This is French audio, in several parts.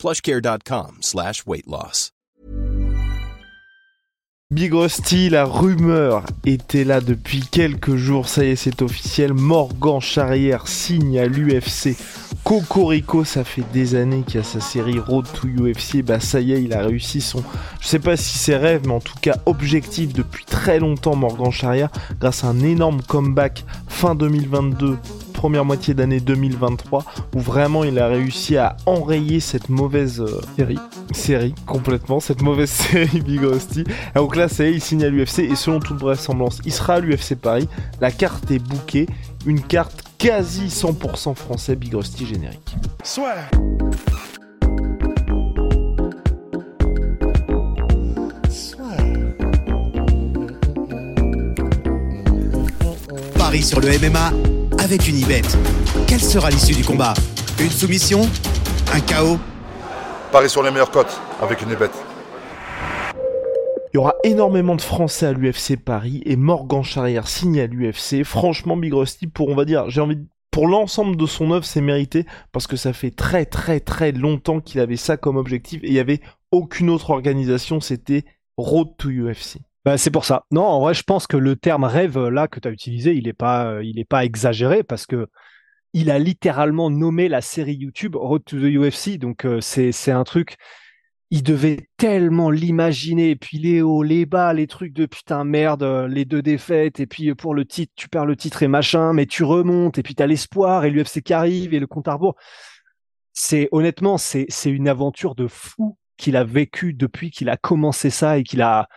plushcare.com slash. Big Rusty, la rumeur était là depuis quelques jours, ça y est c'est officiel, Morgan Charrière signe à l'UFC. Cocorico, ça fait des années qu'il a sa série Road to UFC, bah ça y est, il a réussi son, je sais pas si c'est rêve, mais en tout cas objectif depuis très longtemps Morgan Charrière, grâce à un énorme comeback fin 2022 première moitié d'année 2023 où vraiment il a réussi à enrayer cette mauvaise euh, série. série complètement, cette mauvaise série Big Rusty. Donc là, ça y est, il signe à l'UFC et selon toute vraisemblance, il sera à l'UFC Paris. La carte est bookée, une carte quasi 100% français Big Rusty générique. Soit. Paris sur le MMA avec une ibet. Quelle sera l'issue du combat? Une soumission? Un chaos? Paris sur les meilleures cotes avec une ibet. Il y aura énormément de Français à l'UFC Paris et Morgan Charrière signe à l'UFC. Franchement, Big Rusty, pour on va dire, j'ai envie de pour l'ensemble de son œuvre, c'est mérité parce que ça fait très très très longtemps qu'il avait ça comme objectif et il n'y avait aucune autre organisation, c'était Road to UFC. Bah, c'est pour ça. Non, en vrai, je pense que le terme rêve là que tu as utilisé, il n'est pas, euh, pas exagéré parce que il a littéralement nommé la série YouTube Road to the UFC. Donc euh, c'est un truc. Il devait tellement l'imaginer, et puis les hauts, les bas, les trucs de putain merde, euh, les deux défaites, et puis pour le titre, tu perds le titre et machin, mais tu remontes, et puis tu as l'espoir, et l'UFC qui arrive, et le compte à rebours. C'est honnêtement, c'est c'est une aventure de fou qu'il a vécu depuis qu'il a commencé ça et qu'il a,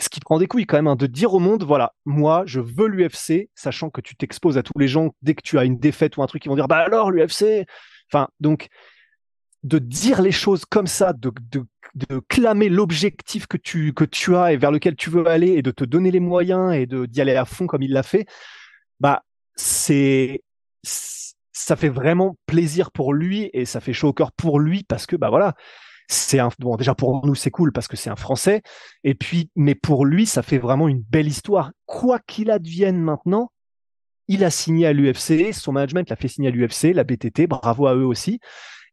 ce qui prend des couilles quand même, hein, de dire au monde, voilà, moi, je veux l'UFC, sachant que tu t'exposes à tous les gens dès que tu as une défaite ou un truc, ils vont dire, bah alors l'UFC. Enfin, donc, de dire les choses comme ça, de, de, de clamer l'objectif que tu, que tu as et vers lequel tu veux aller et de te donner les moyens et d'y aller à fond comme il l'a fait, bah, c'est, ça fait vraiment plaisir pour lui et ça fait chaud au cœur pour lui parce que, bah voilà, c'est un bon déjà pour nous c'est cool parce que c'est un français. Et puis mais pour lui ça fait vraiment une belle histoire. Quoi qu'il advienne maintenant il a signé à l'UFC son management l'a fait signer à l'UFC la BTT bravo à eux aussi.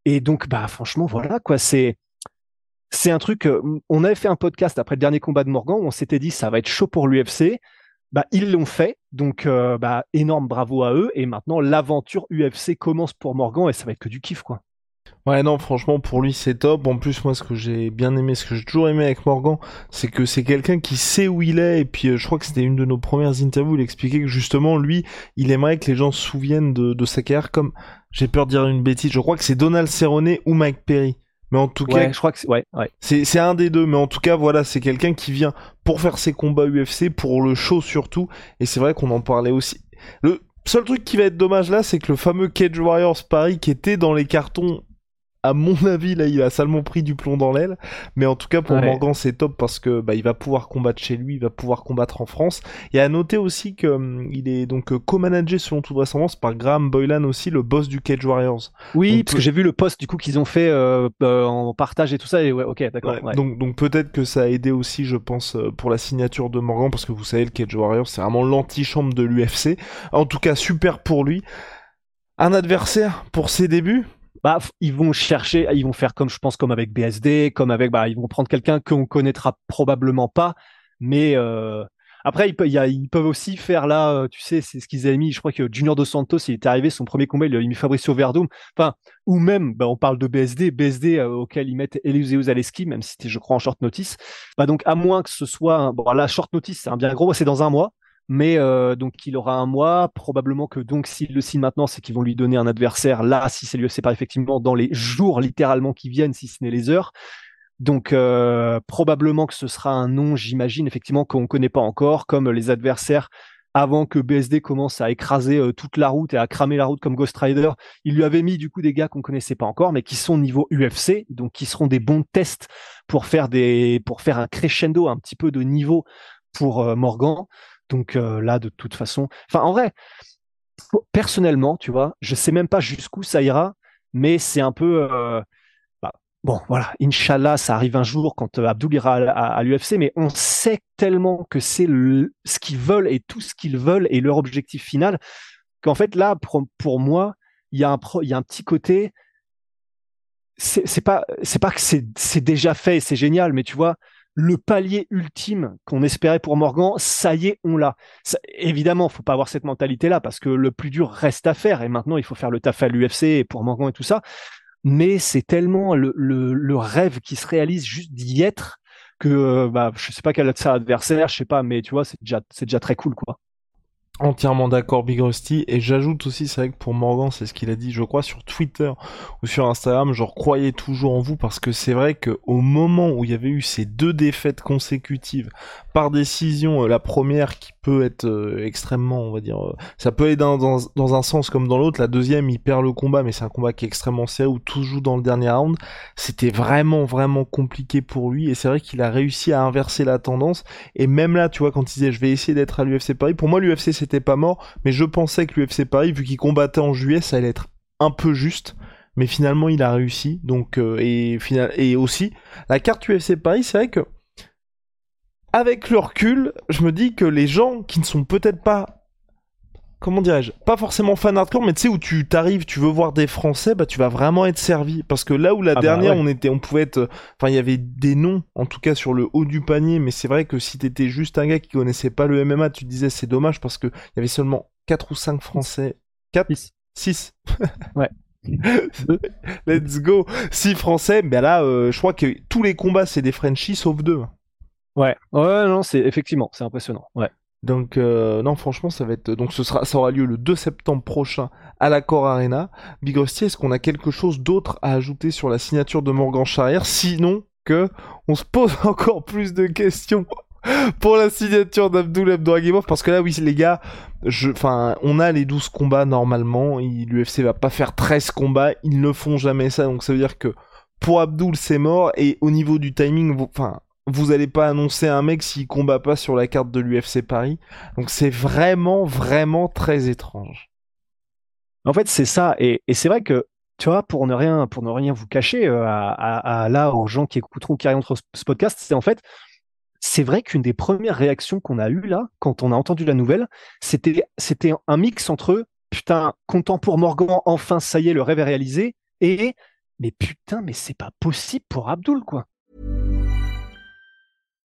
Et donc bah franchement voilà quoi c'est c'est un truc euh, on avait fait un podcast après le dernier combat de Morgan où on s'était dit ça va être chaud pour l'UFC bah, ils l'ont fait, donc euh, bah, énorme bravo à eux. Et maintenant, l'aventure UFC commence pour Morgan et ça va être que du kiff, quoi. Ouais, non, franchement, pour lui, c'est top. En plus, moi, ce que j'ai bien aimé, ce que j'ai toujours aimé avec Morgan, c'est que c'est quelqu'un qui sait où il est. Et puis, euh, je crois que c'était une de nos premières interviews, il expliquait que justement, lui, il aimerait que les gens se souviennent de, de sa carrière comme, j'ai peur de dire une bêtise, je crois que c'est Donald Cerrone ou Mike Perry. Mais en tout Ouais, cas, je crois que c'est ouais, ouais. c'est c'est un des deux. Mais en tout cas, voilà, c'est quelqu'un qui vient pour faire ses combats UFC, pour le show surtout. Et c'est vrai qu'on en parlait aussi. Le seul truc qui va être dommage là, c'est que le fameux Cage Warriors Paris qui était dans les cartons à mon avis, là, il a salement pris du plomb dans l'aile. Mais en tout cas, pour Ouais. Morgan, c'est top parce que bah, il va pouvoir combattre chez lui, il va pouvoir combattre en France. Et à noter aussi que hum, il est donc euh, co-managé selon toute vraisemblance par Graham Boylan aussi, le boss du Cage Warriors. Oui, parce que j'ai vu le post du coup qu'ils ont fait euh, euh, en partage et tout ça. Et ouais, ok, d'accord. Ouais, ouais. Donc, donc peut-être que ça a aidé aussi, je pense, euh, pour la signature de Morgan, parce que vous savez, le Cage Warriors, c'est vraiment l'antichambre de l'UFC. En tout cas, super pour lui. Un adversaire pour ses débuts Bah, ils vont chercher, ils vont faire comme je pense, comme avec BSD, comme avec, bah, ils vont prendre quelqu'un qu'on connaîtra probablement pas, mais euh, après ils, y a- ils peuvent aussi faire là, euh, tu sais, c'est ce qu'ils avaient mis. Je crois que Junior dos Santos, il était arrivé son premier combat, il a mis Fabricio Verdum. Enfin, ou même, bah, on parle de BSD, BSD euh, auquel ils mettent Eliseu Zaleski, même si c'était, je crois, en short notice. Bah donc, à moins que ce soit, bon, là, short notice, c'est un bien gros, c'est dans un mois. Mais euh, donc il aura un mois, probablement que donc s'il le signe maintenant, c'est qu'ils vont lui donner un adversaire là, si c'est l'UFC par effectivement dans les jours littéralement qui viennent, si ce n'est les heures. Donc euh, probablement que ce sera un nom, j'imagine effectivement qu'on connaît pas encore, comme les adversaires avant que BSD commence à écraser euh, toute la route et à cramer la route comme Ghost Rider. Il lui avait mis du coup des gars qu'on connaissait pas encore, mais qui sont niveau UFC, donc qui seront des bons tests pour faire des, pour faire un crescendo, un petit peu de niveau pour Morgan. Donc euh, là, de toute façon, enfin en vrai, personnellement, tu vois, je sais même pas jusqu'où ça ira, mais c'est un peu Bon, voilà, Inch'Allah, ça arrive un jour quand euh, ira à, l'UFC, mais on sait tellement que c'est ce qu'ils veulent et tout ce qu'ils veulent et leur objectif final qu'en fait, là, pour, moi, il y, a un il y a un petit côté. C'est pas, c'est pas que c'est déjà fait c'est génial, mais tu vois, le palier ultime qu'on espérait pour Morgan, ça y est, on l'a. Évidemment, faut pas avoir cette mentalité-là parce que le plus dur reste à faire et maintenant il faut faire le taf à l'UFC pour Morgan et tout ça mais c'est tellement le, rêve qui se réalise juste d'y être que euh, bah, je sais pas quel adversaire, je sais pas, mais tu vois, c'est déjà, c'est déjà très cool, quoi. Entièrement d'accord, Big Rusty. Et j'ajoute aussi, c'est vrai que pour Morgan, c'est ce qu'il a dit, je crois, sur Twitter ou sur Instagram, je croyais toujours en vous parce que c'est vrai qu'au moment où il y avait eu ces deux défaites consécutives par décision, euh, la première qui peut être euh, extrêmement, on va dire, euh, ça peut aller dans, dans, un sens comme dans l'autre. La deuxième, il perd le combat, mais c'est un combat qui est extrêmement serré où tout joue dans le dernier round. C'était vraiment, vraiment compliqué pour lui et c'est vrai qu'il a réussi à inverser la tendance. Et même là, tu vois, quand il disait je vais essayer d'être à l'UFC Paris, pour moi, l'UFC c'était pas mort, mais je pensais que l'UFC Paris, vu qu'il combattait en juillet, ça allait être un peu juste. Mais finalement, il a réussi. Donc, euh, et, et aussi, la carte UFC Paris, c'est vrai que, avec le recul, je me dis que les gens qui ne sont peut-être pas comment dirais-je, pas forcément fan hardcore, mais tu sais où tu t'arrives, tu veux voir des Français, bah tu vas vraiment être servi. Parce que là où la ah bah dernière, on était, on pouvait être, enfin il y avait des noms, en tout cas sur le haut du panier, mais c'est vrai que si t'étais juste un gars qui connaissait pas le MMA, tu te disais c'est dommage parce que il y avait seulement 4 ou 5 Français. 4 6 Ouais. Let's go 6 Français, ben là, euh, je crois que tous les combats c'est des Frenchies sauf deux. Ouais, ouais, non, c'est effectivement, c'est impressionnant. Ouais. Donc euh, non, franchement, ça va être donc ce sera ça aura lieu le 2 septembre prochain à la Core Arena. Big est-ce qu'on a quelque chose d'autre à ajouter sur la signature de Morgan Charrière? Sinon que on se pose encore plus de questions pour la signature d'Abdul Abdouragimov parce que là oui les gars, je enfin, on a les 12 combats normalement, l'UFC va pas faire 13 combats, ils ne font jamais ça. Donc ça veut dire que pour Abdul c'est mort. Et au niveau du timing enfin vous allez pas annoncer un mec s'il combat pas sur la carte de l'UFC Paris. Donc c'est vraiment, vraiment très étrange. En fait, c'est ça. Et, c'est vrai que, tu vois, pour ne rien, pour ne rien vous cacher, euh, à, là, aux gens qui écouteront qui entre ce podcast, c'est en fait, c'est vrai qu'une des premières réactions qu'on a eues là, quand on a entendu la nouvelle, c'était, c'était un mix entre putain, content pour Morgan, enfin, ça y est, le rêve est réalisé, et mais putain, mais c'est pas possible pour Abdul, quoi.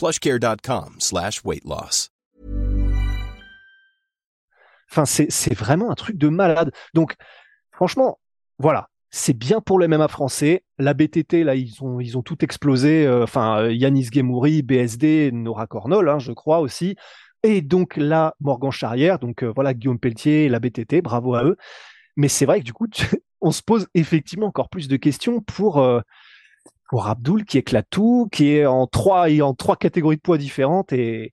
plushcare.com slash. Enfin, c'est vraiment un truc de malade. Donc, franchement, voilà. C'est bien pour le MMA français. La BTT, là, ils ont, ils ont tout explosé. Euh, enfin, Yanis Gemouri, BSD, Nora Cornol, hein, je crois aussi. Et donc là, Morgan Charrière. Donc euh, voilà, Guillaume Pelletier, la BTT, bravo à eux. Mais c'est vrai que du coup, on se pose effectivement encore plus de questions pour, euh, pour Abdul qui éclate tout, qui est en trois et en trois catégories de poids différentes et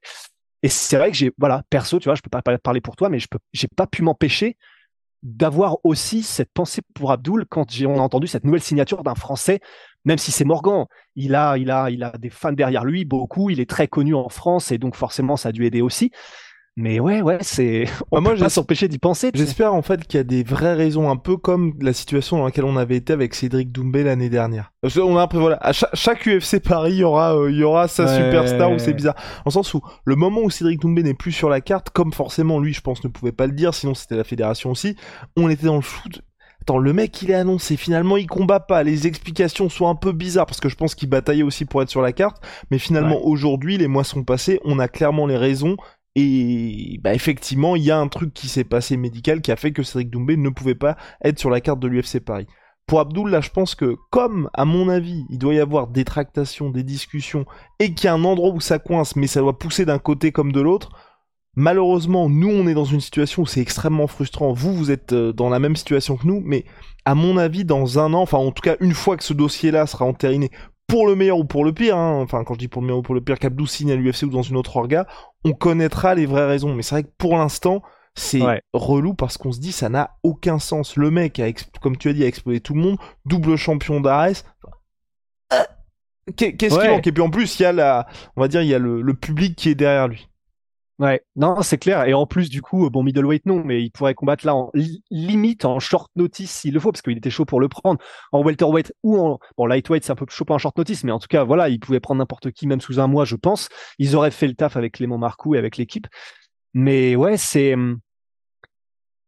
et c'est vrai que j'ai voilà perso tu vois je peux pas parler pour toi mais je peux j'ai pas pu m'empêcher d'avoir aussi cette pensée pour Abdul quand j'ai on a entendu cette nouvelle signature d'un Français même si c'est Morgan. Il a il a il a des fans derrière lui beaucoup. Il est très connu en France et donc forcément ça a dû aider aussi mais ouais, ouais, c'est. On peut pas s'empêcher d'y penser. J'espère en fait qu'il y a des vraies raisons, un peu comme la situation dans laquelle on avait été avec Cédric Doumbé l'année dernière. Parce qu'on a après voilà, à chaque, UFC Paris, il y aura, euh, il y aura sa superstar ou c'est bizarre. En sens où le moment où Cédric Doumbé n'est plus sur la carte, comme forcément lui, je pense, ne pouvait pas le dire, sinon c'était la fédération aussi. On était dans le foot Attends, le mec il est annoncé, finalement il combat pas, les explications sont un peu bizarres parce que je pense qu'il bataillait aussi pour être sur la carte, mais finalement aujourd'hui, les mois sont passés, on a clairement les raisons Et bah effectivement, il y a un truc qui s'est passé médical qui a fait que Cédric Doumbé ne pouvait pas être sur la carte de l'UFC Paris. Pour Abdul, là, je pense que comme, à mon avis, il doit y avoir des tractations, des discussions, et qu'il y a un endroit où ça coince, mais ça doit pousser d'un côté comme de l'autre, malheureusement, nous, on est dans une situation où c'est extrêmement frustrant. Vous, vous êtes euh, dans la même situation que nous, mais à mon avis, dans un an, enfin, en tout cas, une fois que ce dossier-là sera entériné, pour le meilleur ou pour le pire, hein, enfin quand je dis pour le meilleur ou pour le pire, qu'Abdou signe à l'UFC ou dans une autre orga, on connaîtra les vraies raisons. Mais c'est vrai que pour l'instant, c'est relou parce qu'on se dit ça n'a aucun sens. Le mec, a comme tu as dit, a explosé tout le monde, double champion d'Ares. Euh, qu'est-ce qui manque? Et puis en plus, il y a la, on va dire, il y a le public qui est derrière lui. Ouais, non, c'est clair. Et en plus, du coup, bon, middleweight, non, mais il pourrait combattre là en limite, en short notice s'il le faut, parce qu'il était chaud pour le prendre. En welterweight ou en, bon, lightweight, c'est un peu chaud pour en short notice, mais en tout cas, voilà, il pouvait prendre n'importe qui, même sous un mois, je pense. Ils auraient fait le taf avec Clément Marcoux et avec l'équipe. Mais ouais, c'est, hum,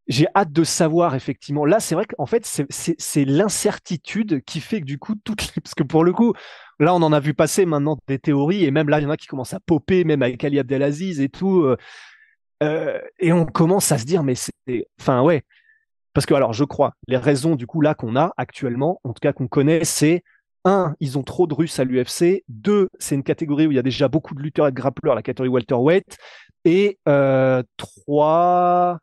j'ai hâte de savoir effectivement. Là, c'est vrai qu'en fait, c'est l'incertitude qui fait que du coup, toutes parce que pour le coup, là, on en a vu passer maintenant des théories et même là, il y en a qui commencent à popper, même avec Ali Abdelaziz et tout. Euh, euh, et on commence à se dire, mais c'est, enfin ouais, parce que alors, je crois, les raisons du coup là qu'on a actuellement, en tout cas qu'on connaît, c'est un, ils ont trop de Russes à l'UFC. Deux, c'est une catégorie où il y a déjà beaucoup de lutteurs et de grappleurs, la catégorie welterweight. Et euh, trois,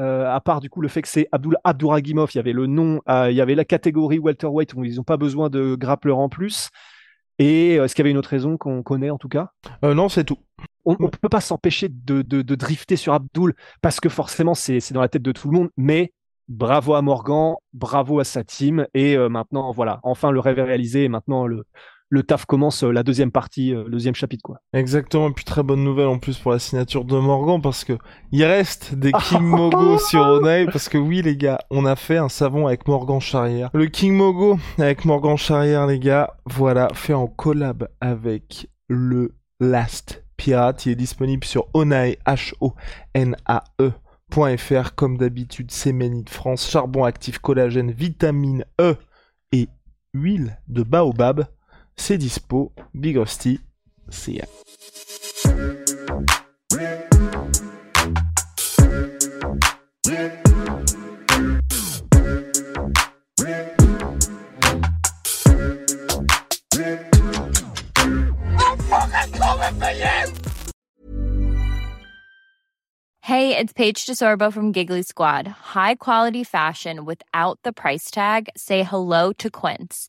euh, à part du coup le fait que c'est Abdul Abdouragimov, il y avait le nom, euh, il y avait la catégorie welterweight où ils n'ont pas besoin de grappleur en plus. Et euh, est-ce qu'il y avait une autre raison qu'on connaît en tout cas? Non, c'est tout. On ne peut pas s'empêcher de, de, drifter sur Abdul parce que forcément c'est dans la tête de tout le monde, mais bravo à Morgan, bravo à sa team et maintenant voilà, enfin le rêve est réalisé et maintenant le, le taf commence euh, la deuxième partie, euh, le deuxième chapitre, quoi. Exactement. Et puis très bonne nouvelle en plus pour la signature de Morgan parce que il reste des King Mogo sur Onai parce que oui les gars, on a fait un savon avec Morgan Charrière. Le King Mogo avec Morgan Charrière les gars, voilà, fait en collab avec le Last Pirate. Il est disponible sur Onae H O N A E .fr comme d'habitude, c'est de France, charbon actif, collagène, vitamine E et huile de baobab c'est dispo, Big Hostie, see ya. Hey, it's Paige DeSorbo from Giggly Squad. High quality fashion without the price tag. Say hello to Quince.